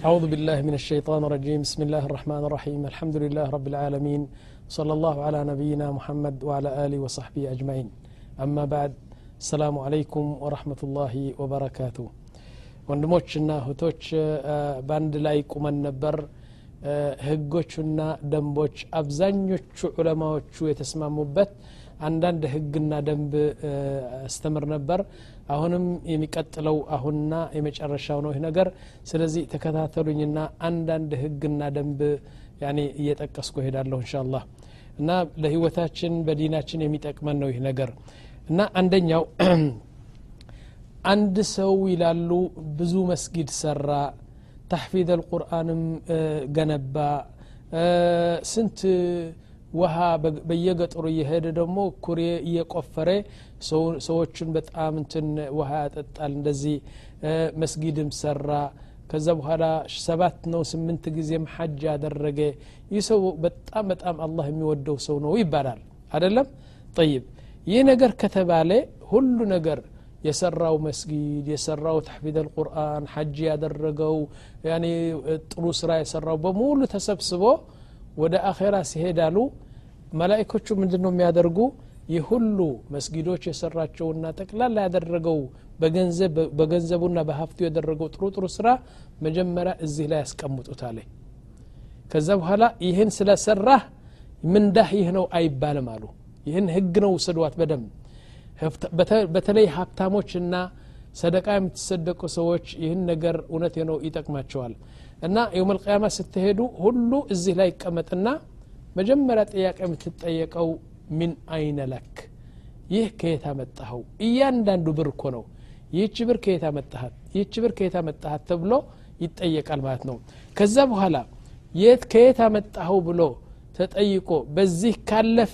أعوذ بالله من الشيطان الرجيم بسم الله الرحمن الرحيم الحمد لله رب العالمين صلى الله على نبينا محمد وعلى آله وصحبه أجمعين أما بعد السلام عليكم ورحمة الله وبركاته ወንድሞችና እህቶች በአንድ ላይ ቁመን ነበር ህጎቹና ደንቦች አብዛኞቹ ዑለማዎቹ የተስማሙበት አንዳንድ ህግና ደንብ አስተምር ነበር አሁንም የሚቀጥለው አሁንና የመጨረሻው ነው ይህ ነገር። ስለዚህ ተከታተሉኝና አንዳንድ ህግና ደንብ ያኔ እየጠቀስኩ ሄዳለሁ እንሻ አላህ እና ለህይወታችን በዲናችን የሚጠቅመን ነው ይህ ነገር። እና አንደኛው አንድ ሰው ይላሉ ብዙ መስጊድ ሰራ ተሕፊዝ አልቁርአንም ገነባ ስንት ውሃ በየገጠሩ እየሄደ ደግሞ ኩሬ እየቆፈረ ሰዎችን በጣም እንትን ውሃ ያጠጣል። እንደዚህ መስጊድም ሰራ። ከዛ በኋላ ሰባት ነው ስምንት ጊዜም ሐጅ ያደረገ ይህ ሰው በጣም በጣም አላህ የሚወደው ሰው ነው ይባላል። አደለም ጠይብ። ይህ ነገር ከተባለ ሁሉ ነገር የሰራው መስጊድ የሰራው ተሕፊዝ አልቁርአን ሐጅ ያደረገው ጥሩ ስራ የሰራው በሙሉ ተሰብስቦ ወደ አኼራ ሲሄዳሉ መላይኮቹ ምንድን ነው የሚያደርጉ? ይህ ሁሉ መስጊዶች የሰራቸውና ጠቅላላ ያደረገው በገንዘቡና በሀብቱ ያደረገው ጥሩ ጥሩ ስራ መጀመሪያ እዚህ ላይ ያስቀምጡታል ከዛ በኋላ ይህን ስለሰራህ ምንዳህ ይህ ነው አይባልም አሉ። ይህን ህግ ነው ውሰዷት በደንብ። በተለይ ሀብታሞችና ሰደቃ የምትሰደቁ ሰዎች ይህን ነገር እውነት ነው ይጠቅማቸዋል። እና የውም ልቅያማ ስትሄዱ ሁሉ እዚህ ላይ ይቀመጥና መጀመሪያ ጥያቄ የምትጠየቀው ሚን አይነ ለክ? ይህ ከየት አመጣኸው? እያንዳንዱ ብር እኮ ነው። ይህች ብር ከየት አመጣሃት ይህች ብር ከየት አመጣሃት ተብሎ ይጠየቃል ማለት ነው። ከዛ በኋላ የት ከየት አመጣኸው ብሎ ተጠይቆ በዚህ ካለፈ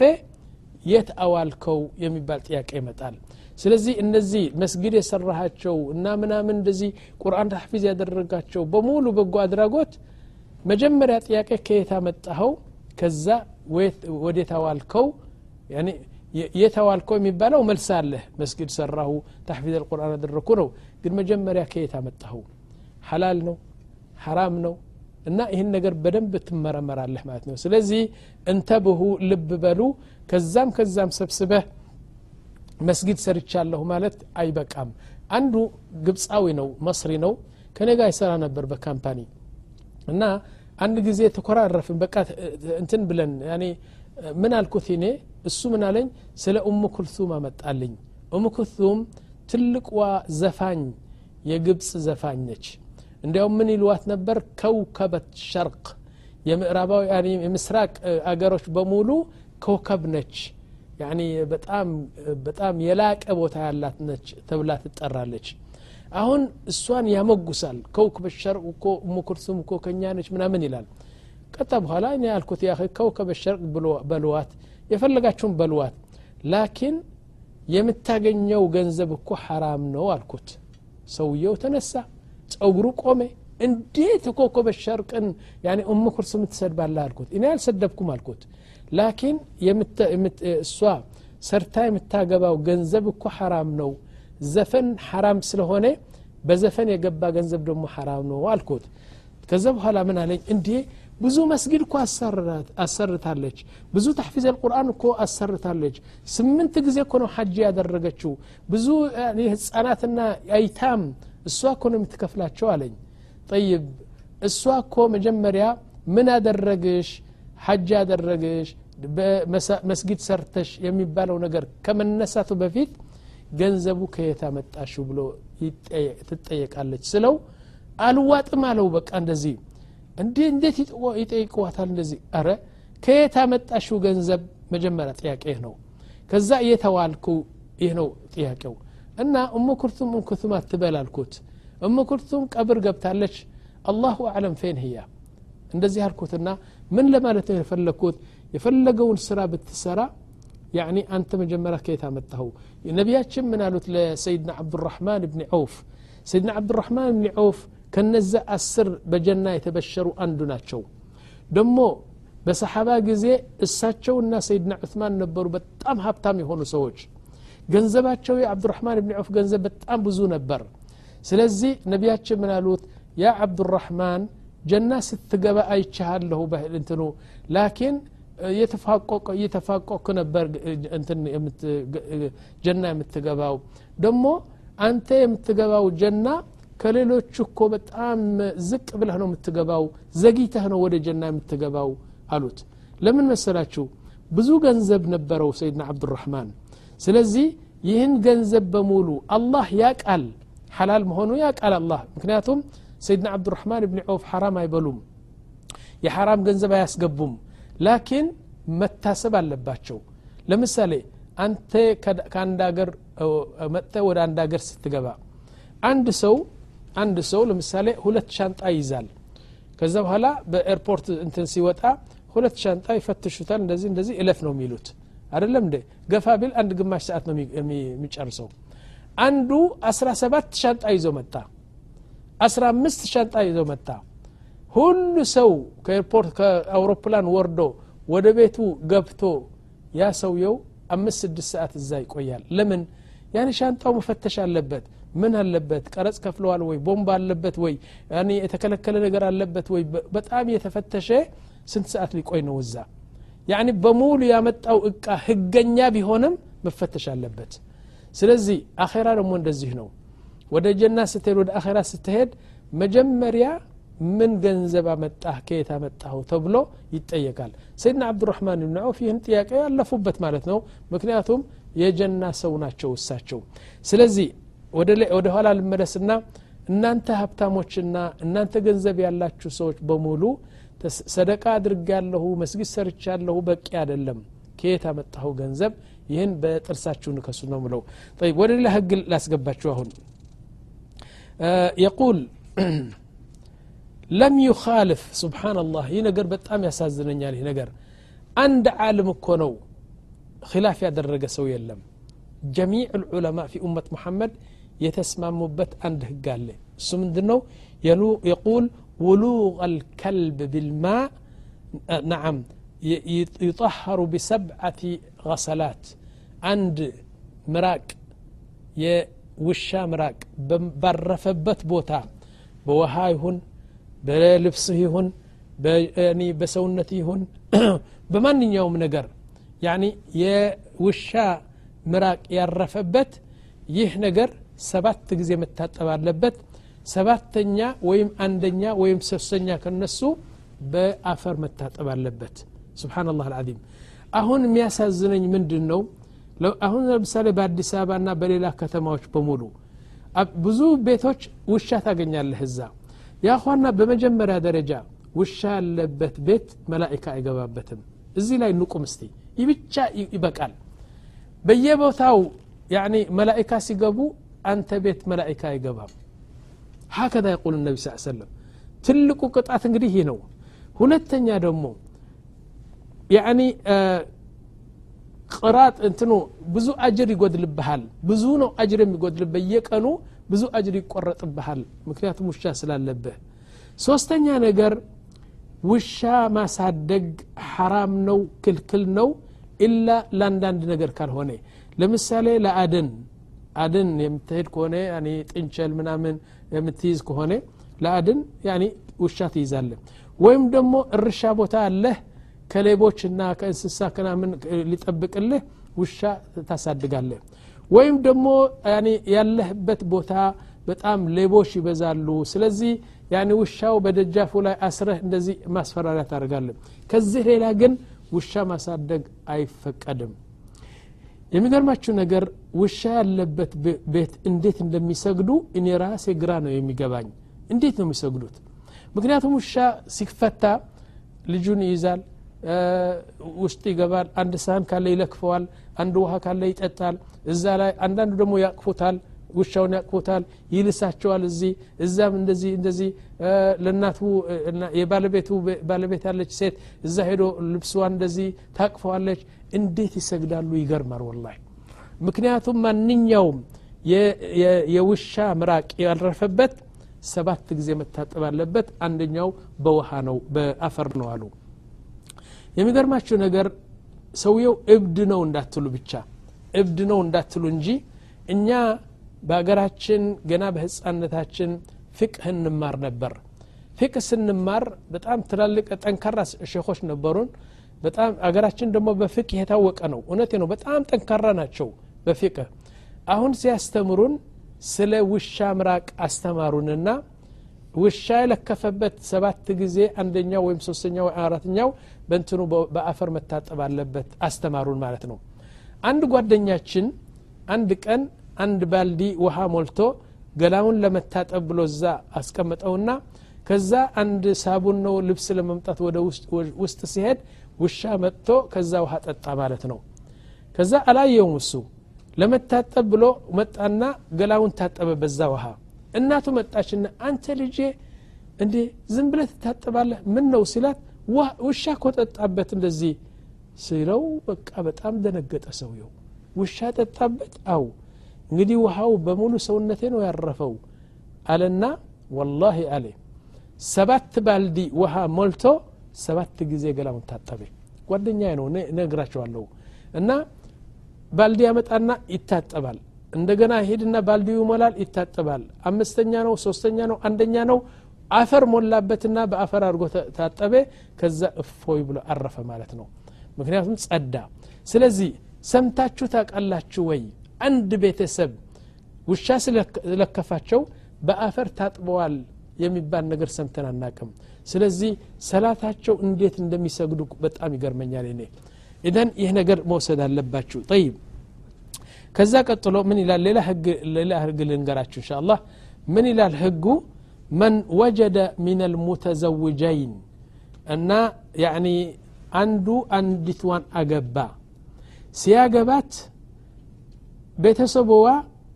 የት አዋልከው የሚባል ጥያቄ ይመጣል ስለዚህ እነዚህ መስጊድ የሰራሃቸው እና ምናምን እንደዚህ ቁርአን ተሕፊዝ ያደረጋቸው በሙሉ በጎ አድራጎት መጀመሪያ ጥያቄ ከየት አመጣኸው? ከዛ ወዴት አዋልከው የት አዋልከው የሚባለው መልስ አለህ መስጊድ ሰራሁ ተሕፊዝ አልቁርአን አደረግኩ ነው። ግን መጀመሪያ ከየት አመጣኸው? ሐላል ነው? ሐራም ነው? እና ይህን ነገር በደንብ ትመረመራለህ ማለት ነው። ስለዚህ እንተብሁ ልብ በሉ። ከዛም ከዛም ሰብስበህ መስጊድ ሰርቻለሁ ማለት አይበቃም። አንዱ ግብፃዊ ነው መስሪ ነው። ከኔ ጋር ይሰራ ነበር በካምፓኒ እና አንድ ጊዜ ተኮራረፍን። በቃ እንትን ብለን ያኔ ምን አልኩት እኔ? እሱ ምን አለኝ? ስለ ኡሙ ኩልሱም አመጣልኝ። ኡሙ ኩልሱም ትልቅዋ ዘፋኝ የግብፅ ዘፋኝ ነች። እንዲያውም ምን ይልዋት ነበር? ከውከበት ሸርቅ የምዕራባዊ የምስራቅ አገሮች በሙሉ ኮከብ ነች በጣም በጣም የላቀ ቦታ ያላት ነች ተብላ ትጠራለች። አሁን እሷን ያመጉሳል ከውክበ ሸርቅ እኮ እሙ ኩልሱም እኮ ከኛ ነች ምናምን ይላል። ቀጣ በኋላ እኔ ያልኩት ያ ከውከበ ሸርቅ በልዋት የፈለጋችሁን በልዋት። ላኪን የምታገኘው ገንዘብ እኮ ሐራም ነው አልኩት። ሰውየው ተነሳ ጸጉሩ ቆሜ እንዴት ኮከበ ሸርቅን ያኔ ኡሙ ኩልሱም ትሰድባለህ አልኩት። እኔ አልሰደብኩም አልኩት ላኪን እሷ ሰርታ የምታገባው ገንዘብ እኮ ሐራም ነው። ዘፈን ሐራም ስለሆነ በዘፈን የገባ ገንዘብ ደግሞ ሐራም ነው አልኩት። ከዛ በኋላ ምን አለኝ? እንዴ ብዙ መስጊድ እኮ አሰርታለች። ብዙ ተሕፊዝ አልቁርአን እኮ አሰርታለች። ስምንት ጊዜ እኮ ነው ሐጅ ያደረገችው። ብዙ ህጻናትና አይታም እሷ እኮ ነው የምትከፍላቸው አለኝ። ጠይብ እሷ እኮ መጀመሪያ ምን አደረግሽ ሐጅ ያደረግሽ መስጊድ ሰርተሽ የሚባለው ነገር ከመነሳቱ በፊት ገንዘቡ ከየት አመጣሽው ብሎ ትጠየቃለች ስለው አልዋጥም አለው። በቃ እንደዚህ እንዴ እንዴት ይጠይቅዋታል እንደዚህ? አረ ከየት አመጣሽው ገንዘብ? መጀመሪያ ጥያቄ ነው። ከዛ እየተዋልኩ ይህ ነው ጥያቄው። እና እሙ ኩልቱም እም ኩልቱም አትበል አልኩት። እሙ ኩልቱም ቀብር ገብታለች። አላሁ አዕለም ፌን ህያ። እንደዚህ አልኩትና ምን ለማለት ነው የፈለግኩት የፈለገውን ስራ ብትሰራ ያኒ አንተ መጀመሪያ ከየት አመጣኸው ነቢያችን ምን አሉት ለሰይድና ዓብዱራሕማን ብኒ ዐውፍ ሰይድና ዓብዱራሕማን ብኒ ዐውፍ ከነዛ አስር በጀና የተበሸሩ አንዱ ናቸው ደሞ በሰሓባ ጊዜ እሳቸውና ሰይድና ዑትማን ነበሩ በጣም ሀብታም የሆኑ ሰዎች ገንዘባቸው የአብዱራሕማን ብን ዐውፍ ገንዘብ በጣም ብዙ ነበር ስለዚህ ነቢያችን ምን አሉት ያ ዓብዱራሕማን ጀና ስትገባ አይቻሃለሁ እንትኑ ላኪን እየተፋቆክ ነበር ጀና የምትገባው ደግሞ አንተ የምትገባው ጀና ከሌሎች እኮ በጣም ዝቅ ብለህ ነው የምትገባው ዘግይተህ ነው ወደ ጀና የምትገባው አሉት። ለምን መሰላችሁ? ብዙ ገንዘብ ነበረው ሰይድና አብዱራሕማን ስለዚህ ይህን ገንዘብ በሙሉ አላህ ያቃል። ሐላል መሆኑ ያቃል አላህ። ምክንያቱም ሰይድና አብዱራሕማን ብን ዐውፍ ሐራም አይበሉም የሐራም ገንዘብ አያስገቡም። ላኪን መታሰብ አለባቸው። ለምሳሌ አንተ ከአንድ አገር መጥተ ወደ አንድ አገር ስትገባ አንድ ሰው አንድ ሰው ለምሳሌ ሁለት ሻንጣ ይይዛል። ከዛ በኋላ በኤርፖርት እንትን ሲወጣ ሁለት ሻንጣ ይፈትሹታል። እንደዚህ እንደዚህ እለፍ ነው የሚሉት። አይደለም እንዴ? ገፋ ቢል አንድ ግማሽ ሰዓት ነው የሚጨርሰው። አንዱ አስራ ሰባት ሻንጣ ይዞ መጣ አስራ አምስት ሻንጣ ይዞ መጣ። ሁሉ ሰው ከኤርፖርት ከአውሮፕላን ወርዶ ወደ ቤቱ ገብቶ ያ ሰውየው አምስት ስድስት ሰዓት እዛ ይቆያል። ለምን? ያን ሻንጣው መፈተሽ አለበት። ምን አለበት? ቀረጽ ከፍለዋል ወይ? ቦምብ አለበት ወይ? ያኔ የተከለከለ ነገር አለበት ወይ? በጣም የተፈተሸ ስንት ሰዓት ሊቆይ ነው እዛ? ያኒ በሙሉ ያመጣው እቃ ህገኛ ቢሆንም መፈተሽ አለበት። ስለዚህ አኼራ ደግሞ እንደዚህ ነው ወደ ጀና ስትሄድ ወደ አኼራ ስትሄድ መጀመሪያ ምን ገንዘብ አመጣህ? ከየት አመጣሁ ተብሎ ይጠየቃል። ሰይድና አብዱራህማን ብን ዐውፍ ይህን ጥያቄ ያለፉበት ማለት ነው። ምክንያቱም የጀና ሰው ናቸው እሳቸው። ስለዚህ ወደ ኋላ ልመለስና እናንተ ሀብታሞችና እናንተ ገንዘብ ያላችሁ ሰዎች በሙሉ ሰደቃ አድርጋለሁ መስጊድ ሰርቻለሁ በቂ አይደለም። ከየት አመጣሁ ገንዘብ? ይህን በጥርሳችሁ ንከሱ ነው ምለው ወደ ሌላ ህግ ላስገባችሁ አሁን آه، يقول لم يخالف سبحان الله ي نر بጣم يسزنኛ نر عند عالم كونو خلاف خلاف يدرج سو يلم جميع العلماء في أمة محمد يتسمى مبت عند قال ل سمندنو مندنو يقول ولوغ الكلب بالماء آه، نعم يطهر بسبعة غسلات. عند مرق የውሻ ምራቅ ባረፈበት ቦታ በውሃ ይሁን በልብስህ ይሁን በሰውነት ይሁን በማንኛውም ነገር ያኒ የውሻ ምራቅ ያረፈበት ይህ ነገር ሰባት ጊዜ መታጠብ አለበት። ሰባተኛ ወይም አንደኛ ወይም ሶስተኛ ከነሱ በአፈር መታጠብ አለበት። ስብሓናላህ አልዓዚም። አሁን የሚያሳዝነኝ ምንድን ነው አሁን ለምሳሌ በአዲስ አበባ ና በሌላ ከተማዎች በሙሉ ብዙ ቤቶች ውሻ ታገኛለህ እዛ። ያኳና በመጀመሪያ ደረጃ ውሻ ያለበት ቤት መላኢካ አይገባበትም። እዚህ ላይ ንቁም እስቲ። ይህ ብቻ ይበቃል። በየቦታው መላኢካ ሲገቡ አንተ ቤት መላኢካ አይገባም። ሀከዛ የቁል ነቢ ስ ሰለም ትልቁ ቅጣት እንግዲህ ይህ ነው። ሁለተኛ ደግሞ ቅራጥ እንትኑ ብዙ አጅር ይጎድልብሃል። ብዙ ነው አጅር የሚጎድልብ በየቀኑ ብዙ አጅር ይቆረጥብሃል። ምክንያቱም ውሻ ስላለብህ። ሶስተኛ ነገር ውሻ ማሳደግ ሐራም ነው ክልክል ነው ኢላ ለአንዳንድ ነገር ካልሆነ። ለምሳሌ ለአደን አድን የምትሄድ ከሆነ ጥንቸል ምናምን የምትይዝ ከሆነ ለአድን ውሻ ትይዛለ ወይም ደግሞ እርሻ ቦታ አለህ ከሌቦችና ከእንስሳ ክናምን ሊጠብቅልህ ውሻ ታሳድጋለህ። ወይም ደግሞ ያለህበት ቦታ በጣም ሌቦች ይበዛሉ። ስለዚህ ያኒ ውሻው በደጃፉ ላይ አስረህ እንደዚህ ማስፈራሪያ ታደርጋለህ። ከዚህ ሌላ ግን ውሻ ማሳደግ አይፈቀድም። የሚገርማችሁ ነገር ውሻ ያለበት ቤት እንዴት እንደሚሰግዱ እኔ ራሴ ግራ ነው የሚገባኝ። እንዴት ነው የሚሰግዱት? ምክንያቱም ውሻ ሲፈታ ልጁን ይይዛል ውስጥ ይገባል። አንድ ሳህን ካለ ይለክፈዋል አንድ ውሃ ካለ ይጠጣል። እዛ ላይ አንዳንዱ ደግሞ ያቅፉታል ውሻውን ያቅፉታል ይልሳቸዋል እዚህ። እዛም እንደዚህ እንደዚህ። ለእናቱ የባለቤቱ ባለቤት ያለች ሴት እዛ ሄዶ ልብስዋን እንደዚህ ታቅፈዋለች። እንዴት ይሰግዳሉ? ይገርማል ወላ ምክንያቱም ማንኛውም የውሻ ምራቅ ያረፈበት ሰባት ጊዜ መታጠብ አለበት። አንደኛው በውሃ ነው በአፈር ነው አሉ የሚገርማችሁ ነገር ሰውየው እብድ ነው እንዳትሉ ብቻ እብድ ነው እንዳትሉ እንጂ እኛ በሀገራችን ገና በህፃነታችን ፍቅህ እንማር ነበር። ፍቅህ ስንማር በጣም ትላልቅ ጠንካራ ሼኾች ነበሩን። በጣም አገራችን ደግሞ በፍቅህ የታወቀ ነው። እውነቴ ነው። በጣም ጠንካራ ናቸው በፍቅህ። አሁን ሲያስተምሩን ስለ ውሻ ምራቅ አስተማሩንና ውሻ የለከፈበት ሰባት ጊዜ አንደኛው ወይም ሶስተኛው አራተኛው በእንትኑ በአፈር መታጠብ አለበት አስተማሩን ማለት ነው። አንድ ጓደኛችን አንድ ቀን አንድ ባልዲ ውሃ ሞልቶ ገላውን ለመታጠብ ብሎ እዛ አስቀምጠውና ከዛ አንድ ሳቡን ነው ልብስ ለመምጣት ወደ ውስጥ ሲሄድ ውሻ መጥቶ ከዛ ውሃ ጠጣ ማለት ነው። ከዛ አላየውም እሱ። ለመታጠብ ብሎ መጣና ገላውን ታጠበ በዛ ውሃ እናቱ መጣችና አንተ ልጄ እንዴ ዝም ብለ ትታጠባለህ? ምን ነው ሲላት ውሻ ኮጠጣበት እንደዚህ ሲለው በቃ በጣም ደነገጠ ሰውየው። ውሻ ጠጣበት? አው እንግዲህ ውሃው በሙሉ ሰውነቴ ነው ያረፈው አለና ወላሂ አለ። ሰባት ባልዲ ውሃ ሞልቶ ሰባት ጊዜ ገላውን ታጠበ። ጓደኛ ነው ነግራቸዋለሁ እና ባልዲ ያመጣና ይታጠባል እንደገና ሄድና ባልዲው ይሞላል ይታጠባል። አምስተኛ ነው ሶስተኛ ነው አንደኛ ነው። አፈር ሞላበትና በአፈር አድርጎ ታጠበ ከዛ እፎይ ብሎ አረፈ ማለት ነው። ምክንያቱም ጸዳ። ስለዚህ ሰምታችሁ ታውቃላችሁ ወይ? አንድ ቤተሰብ ውሻ ስለለከፋቸው በአፈር ታጥበዋል የሚባል ነገር ሰምተን አናቅም ስለዚህ ሰላታቸው እንዴት እንደሚሰግዱ በጣም ይገርመኛል እኔ። ኢዘን ይህ ነገር መውሰድ አለባችሁ። ጠይብ ከዛ ቀጥሎ ምን ይላል? ሌላ ህግ ሌላ ህግ ልንገራችሁ እንሻ ምን ይላል ህጉ? መን ወጀደ ሚን አልሙተዘውጀይን እና ያኒ አንዱ አንዲትዋን አገባ። ሲያገባት ቤተሰቦዋ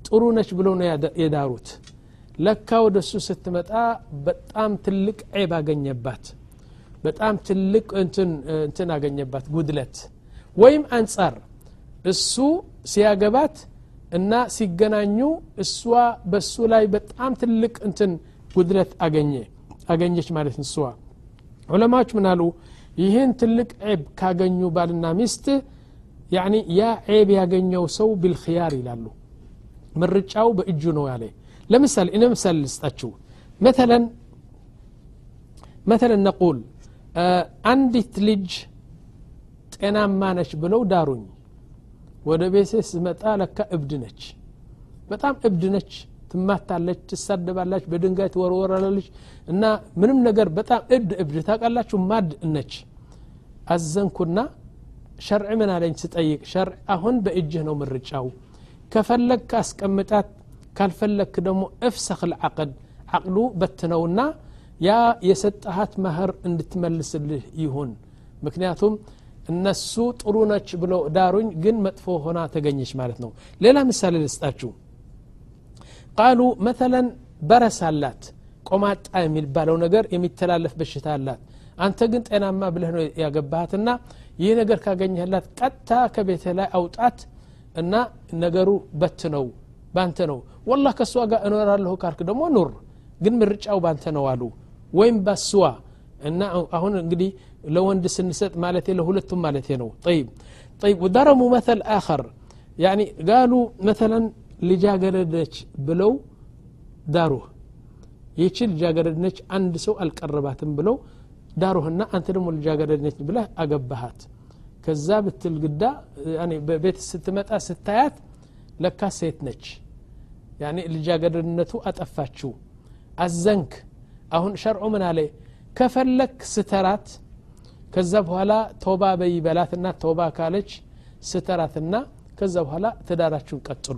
ጥሩ ነች ብለው ነው የዳሩት። ለካ ወደ እሱ ስትመጣ በጣም ትልቅ ዔብ አገኘባት። በጣም ትልቅ እንትን አገኘባት ጉድለት ወይም አንጻር እሱ ሲያገባት እና ሲገናኙ እሷ በሱ ላይ በጣም ትልቅ እንትን ጉድለት አገኘ አገኘች ማለት እሷ ዑለማዎች ምን አሉ? ይህን ትልቅ ዔብ ካገኙ ባልና ሚስት ያኒ ያ ዔብ ያገኘው ሰው ቢልክያር ይላሉ። ምርጫው በእጁ ነው ያለ። ለምሳሌ እኔ ምሳሌ ልስጣችሁ። መተለን መተለን ነቁል አንዲት ልጅ ጤናማ ነች ብለው ዳሩኝ ወደ ቤቴ ስመጣ ለካ እብድ ነች። በጣም እብድ ነች። ትማታለች ትሳደባላች በድንጋይ ትወርወራለች እና ምንም ነገር በጣም እብድ እብድ ታውቃላችሁ? ማድ ነች። አዘንኩና ሸርዕ ምን አለኝ ስጠይቅ ሸርዕ አሁን በእጅህ ነው ምርጫው። ከፈለግ ካስቀምጣት ካልፈለግክ ደግሞ እፍሰኽ ልዓቅድ ዓቅሉ በትነውና ያ የሰጠሃት መህር እንድትመልስልህ ይሁን። ምክንያቱም እነሱ ጥሩ ነች ብለው ዳሩኝ ግን መጥፎ ሆና ተገኘች ማለት ነው። ሌላ ምሳሌ ልስጣችሁ። ቃሉ መተለን በረስ አላት ቆማጣ የሚባለው ነገር የሚተላለፍ በሽታ አላት። አንተ ግን ጤናማ ብለህ ነው ያገባሃትና ይህ ነገር ካገኘህላት ቀጥታ ከቤትህ ላይ አውጣት እና ነገሩ በት ነው ባንተ ነው። ወላ ከእሷ ጋር እኖራለሁ ካልክ ደግሞ ኑር ግን ምርጫው ባንተ ነው አሉ። ወይም ባስዋ እና አሁን እንግዲህ ለወንድ ስንሰጥ ማለት ለሁለቱም ማለት ነው طيب طيب وضربوا مثل آخر يعني قالوا مثلا ልጃገረደች ብለው ዳሩህ ይቺ ልጃገረድ ነች አንድ ሰው አልቀረባትም ብለው ዳሩህና አንተ ደግሞ ልጃገረድ ነች ብለህ አገባሃት ከዛ ብትል ግዳ በቤት ስትመጣ ስታያት ለካ ሴት ነች ያኔ ልጃገረድነቱ አጠፋችው አዘንክ አሁን ሸርዑ ምን አለ ከፈለክ ስተራት ከዛ በኋላ ቶባ በይ በላትና ቶባ ካለች ስተራትና ከዛ በኋላ ትዳራችሁን ቀጥሉ።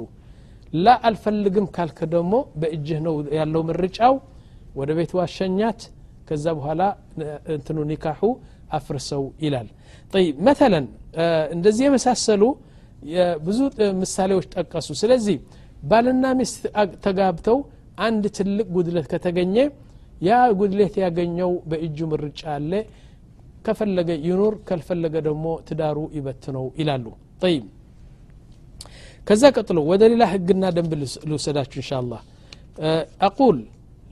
ላ አልፈልግም ካልክ ደግሞ በእጅህ ነው ያለው ምርጫው። ወደ ቤት ዋሸኛት ከዛ በኋላ እንትኑ ኒካሑ አፍርሰው ይላል። ጠይብ መተለን እንደዚህ የመሳሰሉ ብዙ ምሳሌዎች ጠቀሱ። ስለዚህ ባልና ሚስት ተጋብተው አንድ ትልቅ ጉድለት ከተገኘ ያ ጉድለት ያገኘው በእጁ ምርጫ አለ። ከፈለገ ይኑር ካልፈለገ ደግሞ ትዳሩ ይበትነው ይላሉ። ጠይብ። ከዛ ቀጥሎ ወደ ሌላ ህግና ደንብ ልውሰዳችሁ እንሻ አላህ አቁል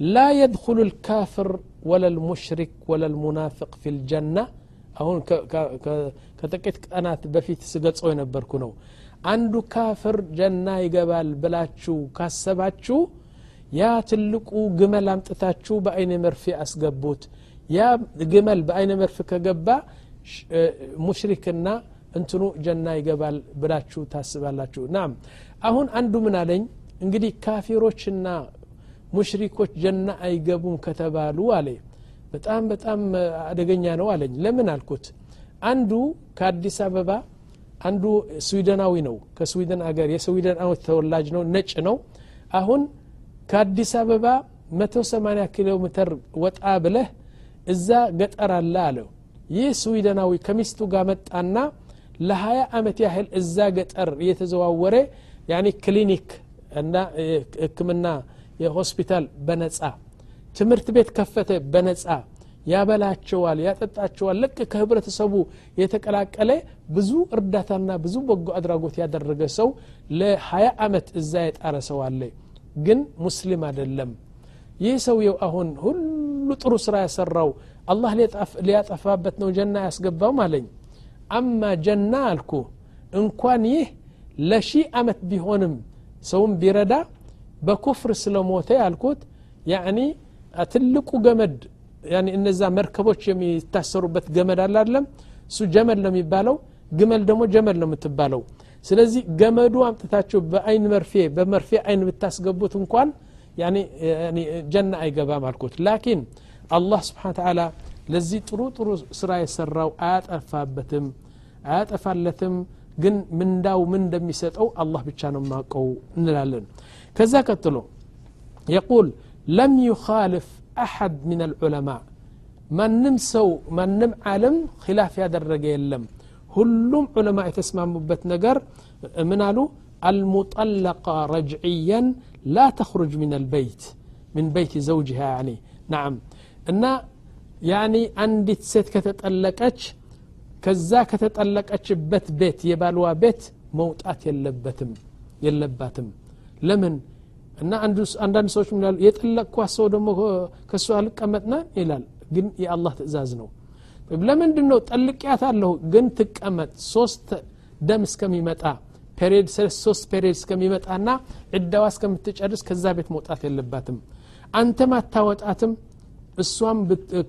ላ የድኩሉ ልካፍር ወላ ልሙሽሪክ ወላ ልሙናፍቅ ፊ ልጀና አሁን ከጥቂት ቀናት በፊት ስገጸው የነበርኩ ነው። አንዱ ካፍር ጀና ይገባል ብላችሁ ካሰባችሁ ያ ትልቁ ግመል አምጥታችሁ በአይነ መርፌ አስገቡት። ያ ግመል በአይነ መርፌ ከገባ ሙሽሪክና እንትኑ ጀና ይገባል ብላችሁ ታስባላችሁ። ናም አሁን አንዱ ምን አለኝ? እንግዲህ ካፊሮችና ሙሽሪኮች ጀና አይገቡም ከተባሉ አለ። በጣም በጣም አደገኛ ነው አለኝ። ለምን አልኩት? አንዱ ከአዲስ አበባ አንዱ ስዊድናዊ ነው። ከስዊድን አገር የስዊድናዊ ተወላጅ ነው። ነጭ ነው። አሁን ከአዲስ አበባ 180 ኪሎ ሜትር ወጣ ብለህ እዛ ገጠር አለ አለው። ይህ ስዊድናዊ ከሚስቱ ጋር መጣና ለ20 ዓመት ያህል እዛ ገጠር እየተዘዋወረ ያኒ ክሊኒክ እና ህክምና የሆስፒታል በነጻ ትምህርት ቤት ከፈተ በነጻ ያበላቸዋል ያጠጣቸዋል። ልክ ከህብረተሰቡ የተቀላቀለ ብዙ እርዳታና ብዙ በጎ አድራጎት ያደረገ ሰው ለ20 ዓመት እዛ የጣረ ሰው አለ ግን ሙስሊም አይደለም። ይህ ሰውየው አሁን ሁሉ ጥሩ ስራ ያሰራው አላህ ሊያጠፋበት ነው ጀና ያስገባው አለኝ አማ ጀና አልኩ እንኳን ይህ ለሺህ ዓመት ቢሆንም ሰውም ቢረዳ በኩፍር ስለሞተ ያልኩት ያኒ ትልቁ ገመድ እነዛ መርከቦች የሚታሰሩበት ገመድ አላለም እሱ ጀመል ነው የሚባለው። ግመል ደግሞ ጀመል ነው የምትባለው ስለዚህ ገመዱ አምጥታችሁ በአይን መርፌ በመርፌ አይን ብታስገቡት እንኳን ጀና አይገባም አልኩት። ላኪን አላህ ስብሓን ተዓላ ለዚህ ጥሩ ጥሩ ስራ የሰራው አያጠፋበትም አያጠፋለትም። ግን ምንዳው ምን እንደሚሰጠው አላህ ብቻ ነው ማቀው እንላለን። ከዛ ቀጥሎ የቁል ለም ዩኻልፍ አሐድ ምን አልዑለማ ማንም ሰው ማንም ዓለም ኪላፍ ያደረገ የለም ሁሉም ዑለማ የተስማሙበት ነገር ምን አሉ المطلقة رجعيا لا تخرج من البيت من بيت زوجها يعني نعم እና ያኒ አንዲት ሴት ከተጠለቀች ከዛ ከተጠለቀችበት ቤት የባልዋ ቤት መውጣት የለበትም የለባትም ለምን እና አንዳንድ ሰዎች ምን ይላሉ የጠለቅኳት ሰው ደግሞ ከእሱ አልቀመጥና ይላል ግን የአላህ ትእዛዝ ነው ለምንድን ነው ጠልቅያት አለሁ ግን ትቀመጥ ሶስት ደም እስከሚመጣ ፔሪድ ሶስት ፔሪድ እስከሚመጣና ዕዳዋ እስከምትጨርስ ከዛ ቤት መውጣት የለባትም አንተም አታወጣትም እሷም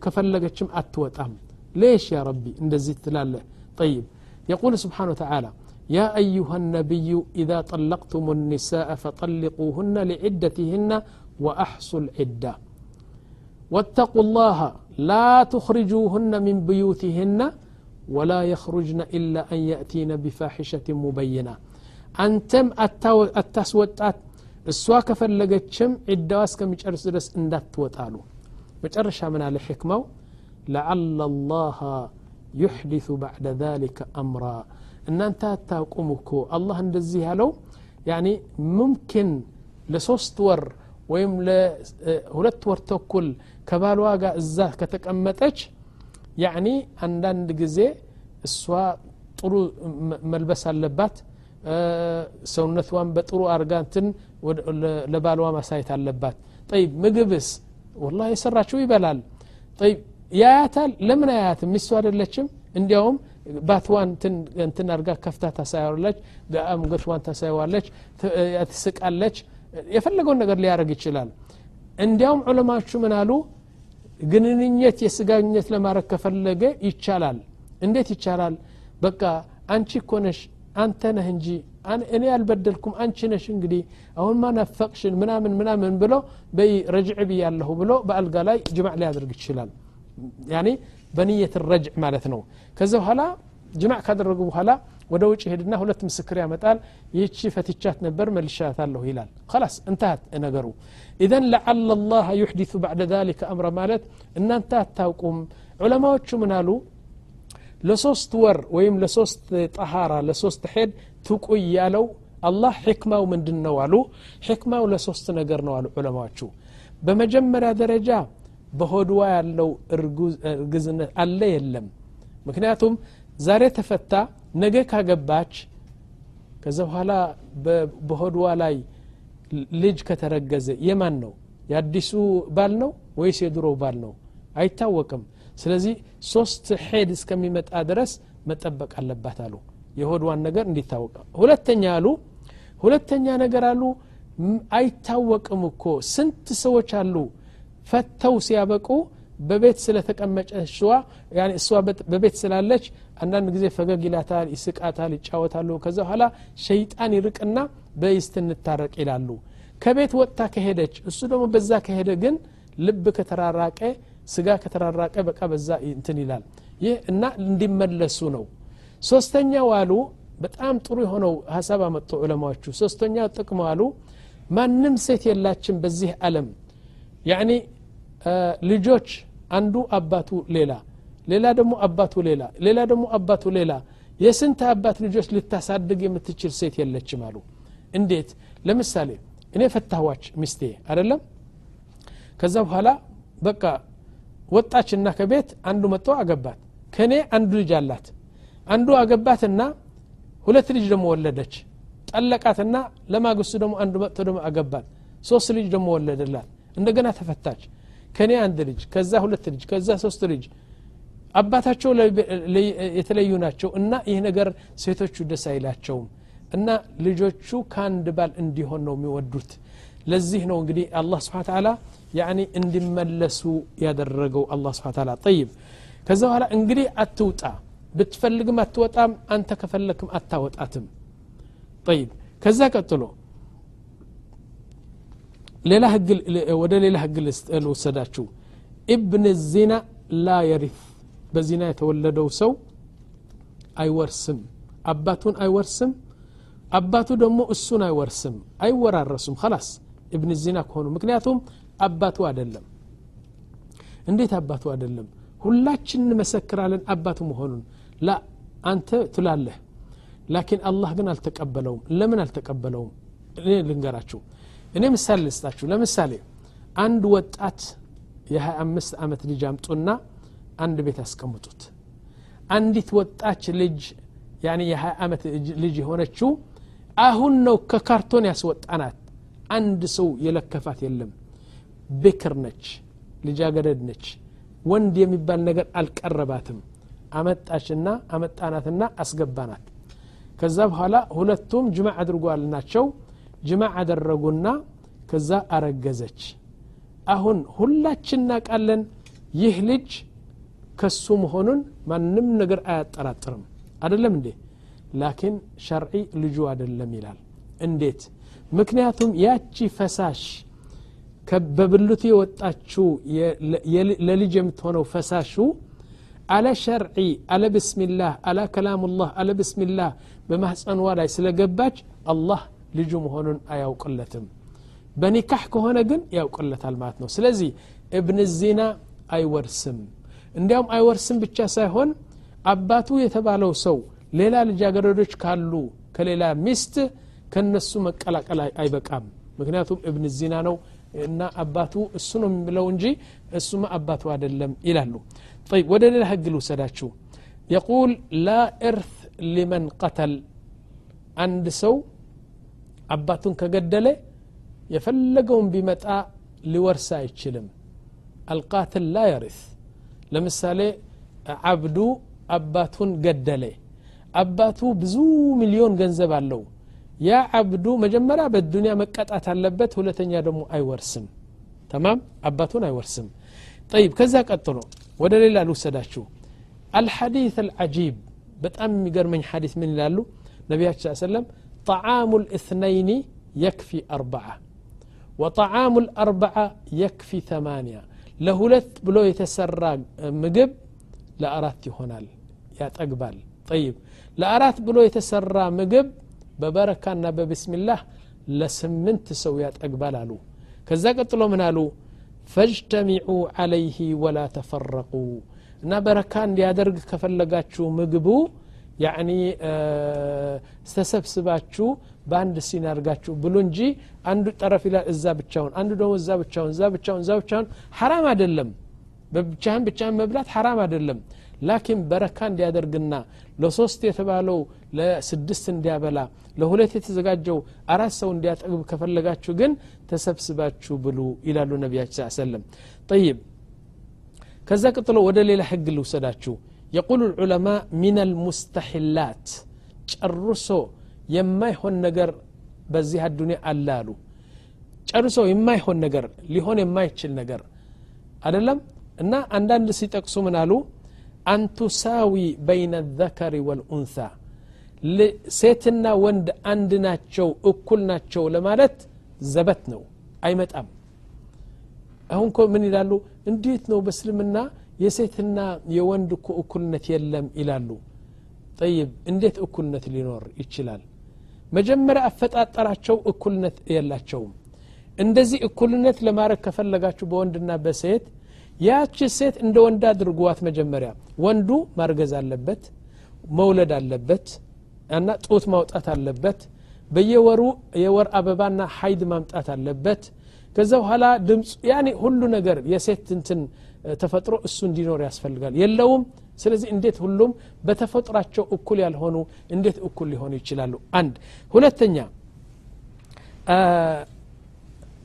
ከፈለገችም አትወጣም ليش يا ربي እንደዚህ ትላለህ طيب يقول سبحانه وتعالى يا أيها النبي إذا طلقتم النساء فطلقوهن لعدتهن وأحصوا العدة واتقوا الله لا تخرجوهن من بيوتهن ولا يخرجن إلا أن يأتين بفاحشة مبينة. أنتم التسوطات السوا كفلقتشم عدواس كمجرس درس اندات وطالو مجرس من الحكمة لعل الله يحدث بعد ذلك أمرا. إن أنت تاكمكو الله اندزيها لو يعني ممكن لسوستور ويم لهلت أه، ورتو ከባልዋ ጋር እዛ ከተቀመጠች ያኒ አንዳንድ ጊዜ እሷ ጥሩ መልበስ አለባት። ሰውነቷን በጥሩ አርጋንትን ለባልዋ ማሳየት አለባት። ጠይብ ምግብስ? ወላ የሰራችው ይበላል። ጠይብ ያያታል? ለምን አያትም? ሚስቱ አይደለችም? እንዲያውም ባትዋን እንትን አርጋ ከፍታ ታሳያለች አንገትዋን ታሳየዋለች ትስቃለች። የፈለገውን ነገር ሊያደርግ ይችላል እንዲያውም ዑለማዎቹ ምን አሉ? ግንኙነት የስጋኝነት ለማድረግ ከፈለገ ይቻላል። እንዴት ይቻላል? በቃ አንቺ እኮ ነሽ አንተ ነህ እንጂ እኔ አልበደልኩም አንቺ ነሽ እንግዲህ አሁን ማ ናፈቅሽን ምናምን ምናምን ብሎ በይ ረጅዕ ብያለሁ ብሎ በአልጋ ላይ ጅማዕ ሊያደርግ ይችላል። ያኒ በንየት ረጅዕ ማለት ነው። ከዚ በኋላ ጅማዕ ካደረጉ በኋላ ወደ ውጭ ሄድና ሁለት ምስክር ያመጣል ይቺ ፈትቻት ነበር መልሻታለሁ ይላል خلاص እንተሃት ነገሩ ኢዘን ለዓለ ላህ ዩሕዲث ባዕደ ذلك አምረ ማለት እናንተ አታውቁም ዑለማዎቹ ምን አሉ ለሶስት ወር ወይም ለሶስት ጠሃራ ለሶስት ሄድ ትቁይ ያለው አላህ ሕክማው ምንድን ነው አሉ ሕክማው ለሶስት ነገር ነው አሉ ዑለማዎቹ በመጀመሪያ ደረጃ በሆድዋ ያለው እርግዝነት አለ የለም ምክንያቱም ዛሬ ተፈታ ነገ ካገባች ከዛ በኋላ በሆድዋ ላይ ልጅ ከተረገዘ የማን ነው? የአዲሱ ባል ነው ወይስ የድሮ ባል ነው? አይታወቅም። ስለዚህ ሶስት ሄድ እስከሚመጣ ድረስ መጠበቅ አለባት አሉ። የሆድዋን ነገር እንዲታወቅ። ሁለተኛ አሉ ሁለተኛ ነገር አሉ። አይታወቅም እኮ። ስንት ሰዎች አሉ ፈተው ሲያበቁ በቤት ስለተቀመጨችዋ እሷ በቤት ስላለች አንዳንድ ጊዜ ፈገግ ይላታል ይስቃታል ይጫወታሉ። ከዛ በኋላ ሸይጣን ይርቅና በይስት እንታረቅ ይላሉ። ከቤት ወጥታ ከሄደች እሱ ደግሞ በዛ ከሄደ ግን ልብ ከተራራቀ ስጋ ከተራራቀ በቃ በዛ እንትን ይላል። ይህ እና እንዲመለሱ ነው። ሶስተኛው አሉ በጣም ጥሩ የሆነው ሀሳብ አመጡ ዑለማዎቹ። ሶስተኛው ጥቅሙ አሉ ማንም ሴት የላችን በዚህ አለም ያኒ ልጆች አንዱ አባቱ ሌላ ሌላ ደግሞ አባቱ ሌላ ሌላ ደግሞ አባቱ ሌላ። የስንት አባት ልጆች ልታሳድግ የምትችል ሴት የለችም አሉ። እንዴት? ለምሳሌ እኔ ፈታዋች ሚስቴ አይደለም? ከዛ በኋላ በቃ ወጣችና ከቤት አንዱ መጥቶ አገባት። ከእኔ አንዱ ልጅ አላት። አንዱ አገባትና ሁለት ልጅ ደግሞ ወለደች። ጠለቃትና ለማግስቱ ደግሞ አንዱ መጥቶ ደግሞ አገባት። ሶስት ልጅ ደግሞ ወለደላት። እንደገና ተፈታች። ከእኔ አንድ ልጅ ከዛ ሁለት ልጅ ከዛ ሶስት ልጅ አባታቸው የተለዩ ናቸው እና ይህ ነገር ሴቶቹ ደስ አይላቸውም እና ልጆቹ ከአንድ ባል እንዲሆን ነው የሚወዱት። ለዚህ ነው እንግዲህ አላህ ስብሓን ተላ ያኒ እንዲመለሱ ያደረገው አላህ ስብሓን ተላ ጠይብ። ከዛ በኋላ እንግዲህ አትውጣ። ብትፈልግም አትወጣም አንተ ከፈለክም አታወጣትም። ጠይብ። ከዛ ቀጥሎ ሌላ ህግ ወደ ሌላ ህግ ልወሰዳችሁ ኢብን ዚና ላ የሪፍ በዚና የተወለደው ሰው አይወርስም። አባቱን አይወርስም። አባቱ ደግሞ እሱን አይወርስም። አይወራረሱም። ከላስ እብን ዚና ከሆኑ ምክንያቱም አባቱ አይደለም። እንዴት አባቱ አይደለም? ሁላችን እንመሰክራለን አባቱ መሆኑን። ላ አንተ ትላለህ ላኪን አላህ ግን አልተቀበለውም። ለምን አልተቀበለውም? እኔ ልንገራችሁ። እኔ ምሳሌ ልስጣችሁ። ለምሳሌ አንድ ወጣት የ25 ዓመት ልጅ አምጡና አንድ ቤት አስቀምጡት አንዲት ወጣች ልጅ ያኔ የ20 ዓመት ልጅ የሆነችው አሁን ነው ከካርቶን ያስወጣናት። አንድ ሰው የለከፋት የለም። ብክር ነች ልጃገረድ ነች። ወንድ የሚባል ነገር አልቀረባትም። አመጣችና አመጣናትና አስገባናት። ከዛ በኋላ ሁለቱም ጅማዕ አድርጓል ናቸው ጅማዕ አደረጉና ከዛ አረገዘች። አሁን ሁላችን እናቃለን ይህ ልጅ ከሱ መሆኑን ማንም ነገር አያጠራጥርም። አደለም እንዴ? ላኪን ሸርዒ ልጁ አደለም ይላል። እንዴት? ምክንያቱም ያቺ ፈሳሽ በብልቱ የወጣችው ለልጅ የምትሆነው ፈሳሹ አለ ሸርዒ አለ ብስሚላህ አለ ከላሙላህ አለ ብስሚላህ በማህፀንዋ ላይ ስለገባች አላህ ልጁ መሆኑን አያውቅለትም። በኒካህ ከሆነ ግን ያውቅለታል ማለት ነው። ስለዚህ እብን ዚና አይወርስም እንዲያውም አይወርስም ብቻ ሳይሆን አባቱ የተባለው ሰው ሌላ ልጃገረዶች ካሉ ከሌላ ሚስት ከነሱ መቀላቀል አይበቃም ምክንያቱም እብን ዚና ነው እና አባቱ እሱ ነው የሚለው እንጂ እሱማ አባቱ አይደለም ይላሉ طيب ወደ ሌላ ህግ ልውሰዳችሁ يقول لا إرث لمن قتل አንድ ሰው አባቱን ከገደለ የፈለገውን ቢመጣ ሊወርስ አይችልም አልቃትል ላ የርስ ለምሳሌ አብዱ አባቱን ገደለ አባቱ ብዙ ሚሊዮን ገንዘብ አለው ያ አብዱ መጀመሪያ በዱንያ መቀጣት አለበት ሁለተኛ ደግሞ አይወርስም ተማም አባቱን አይወርስም ጠይብ ከዛ ቀጥሎ ወደ ሌላ ልውሰዳችሁ الحديث العجيب በጣም የሚገርመኝ ሐዲስ ምን ይላሉ ነቢያችን ስ ሰለም طعام الاثنين يكفي أربعة وطعام الأربعة يكفي ثمانية ለሁለት ብሎ የተሰራ ምግብ ለአራት ይሆናል ያጠግባል ጠይብ ለአራት ብሎ የተሰራ ምግብ በበረካና በብስሚላህ ለስምንት ሰው ያጠግባል አሉ ከዛ ቀጥሎ ምን አሉ ፈጅተሚዑ አለይህ ወላ ተፈረቁ እና በረካ እንዲያደርግ ከፈለጋችሁ ምግቡ ያኒ ተሰብስባችሁ በአንድ ሲን አድርጋችሁ ብሉ እንጂ አንዱ ጠረፍ ይላል እዛ ብቻውን አንዱ ደግሞ እዛ ብቻውን እዛ ብቻውን እዛ ብቻውን ሐራም አይደለም። በብቻህን ብቻህን መብላት ሐራም አይደለም። ላኪን በረካ እንዲያደርግና ለሶስት የተባለው ለስድስት እንዲያበላ ለሁለት የተዘጋጀው አራት ሰው እንዲያጠግብ ከፈለጋችሁ ግን ተሰብስባችሁ ብሉ ይላሉ ነቢያችን ሰለም ጠይብ ከዛ ቀጥሎ ወደ ሌላ ህግ ልውሰዳችሁ። የቁሉ ልዑለማ ሚን አልሙስተሒላት ጨርሶ የማይሆን ነገር በዚህ አዱኒያ አለ አሉ። ጨርሶ የማይሆን ነገር ሊሆን የማይችል ነገር አደለም እና አንዳንድ ሲጠቅሱ ምን አሉ? አንቱሳዊ በይነ ዘከሪ ወልኡንሳ ሴትና ወንድ አንድ ናቸው እኩል ናቸው ለማለት ዘበት ነው አይመጣም። አሁን እኮ ምን ይላሉ? እንዴት ነው በእስልምና የሴትና የወንድ እኮ እኩልነት የለም ይላሉ። ጠይብ እንዴት እኩልነት ሊኖር ይችላል መጀመሪያ አፈጣጠራቸው እኩልነት የላቸውም። እንደዚህ እኩልነት ለማድረግ ከፈለጋችሁ በወንድና በሴት ያቺ ሴት እንደ ወንድ አድርጓት መጀመሪያ። ወንዱ ማርገዝ አለበት መውለድ አለበት እና ጡት ማውጣት አለበት። በየወሩ የወር አበባና ሀይድ ማምጣት አለበት። ከዛ በኋላ ድምፁ ያኔ ሁሉ ነገር የሴት እንትን ተፈጥሮ እሱ እንዲኖር ያስፈልጋል። የለውም ስለዚህ እንዴት ሁሉም በተፈጥሯቸው እኩል ያልሆኑ እንዴት እኩል ሊሆኑ ይችላሉ? አንድ ሁለተኛ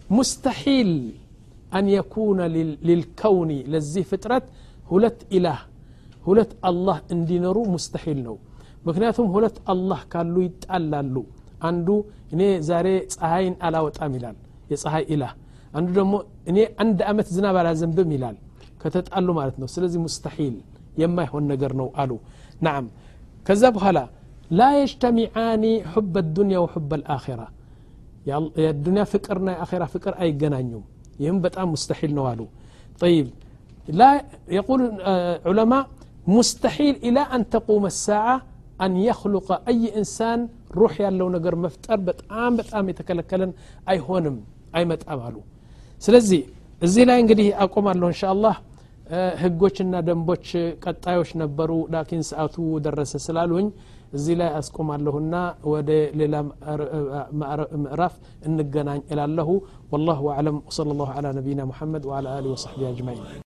ሙስተሒል አን የኩነ ሊልከውኒ ለዚህ ፍጥረት ሁለት ኢላህ ሁለት አላህ እንዲኖሩ ሙስተሒል ነው። ምክንያቱም ሁለት አላህ ካሉ ይጣላሉ። አንዱ እኔ ዛሬ ፀሐይን አላወጣም ይላል የፀሐይ ኢላህ። አንዱ ደግሞ እኔ አንድ አመት ዝናብ አላዘንብም ይላል ከተጣሉ ማለት ነው። ስለዚህ ሙስተሒል የማይሆን ነገር ነው አሉ ናም ከዛ በኋላ ላ የጅተሚዓኒ ሑብ ዱንያ ወሑብ አልአኺራ የዱንያ ፍቅርና የአኼራ ፍቅር አይገናኙም ይህም በጣም ሙስተሒል ነው አሉ طيب لا يقول علماء مستحيل إلى أن تقوم الساعة أن يخلق أي إنسان روح ያለው ነገር መፍጠር በጣም በጣም የተከለከለን አይሆንም አይመጣም አሉ ስለዚህ እዚህ ላይ እንግዲህ አቆማለሁ እንሻ አላህ ህጎችና ደንቦች ቀጣዮች ነበሩ ላኪን ሰዓቱ ደረሰ ስላሉኝ እዚህ ላይ አስቆማለሁና ወደ ሌላ ምዕራፍ እንገናኝ እላለሁ ወላሁ አዕለም ወሰለ ላሁ ዓላ ነቢይና ሙሐመድ ወዓላ አሊ ወሰሕቢ አጅማዒን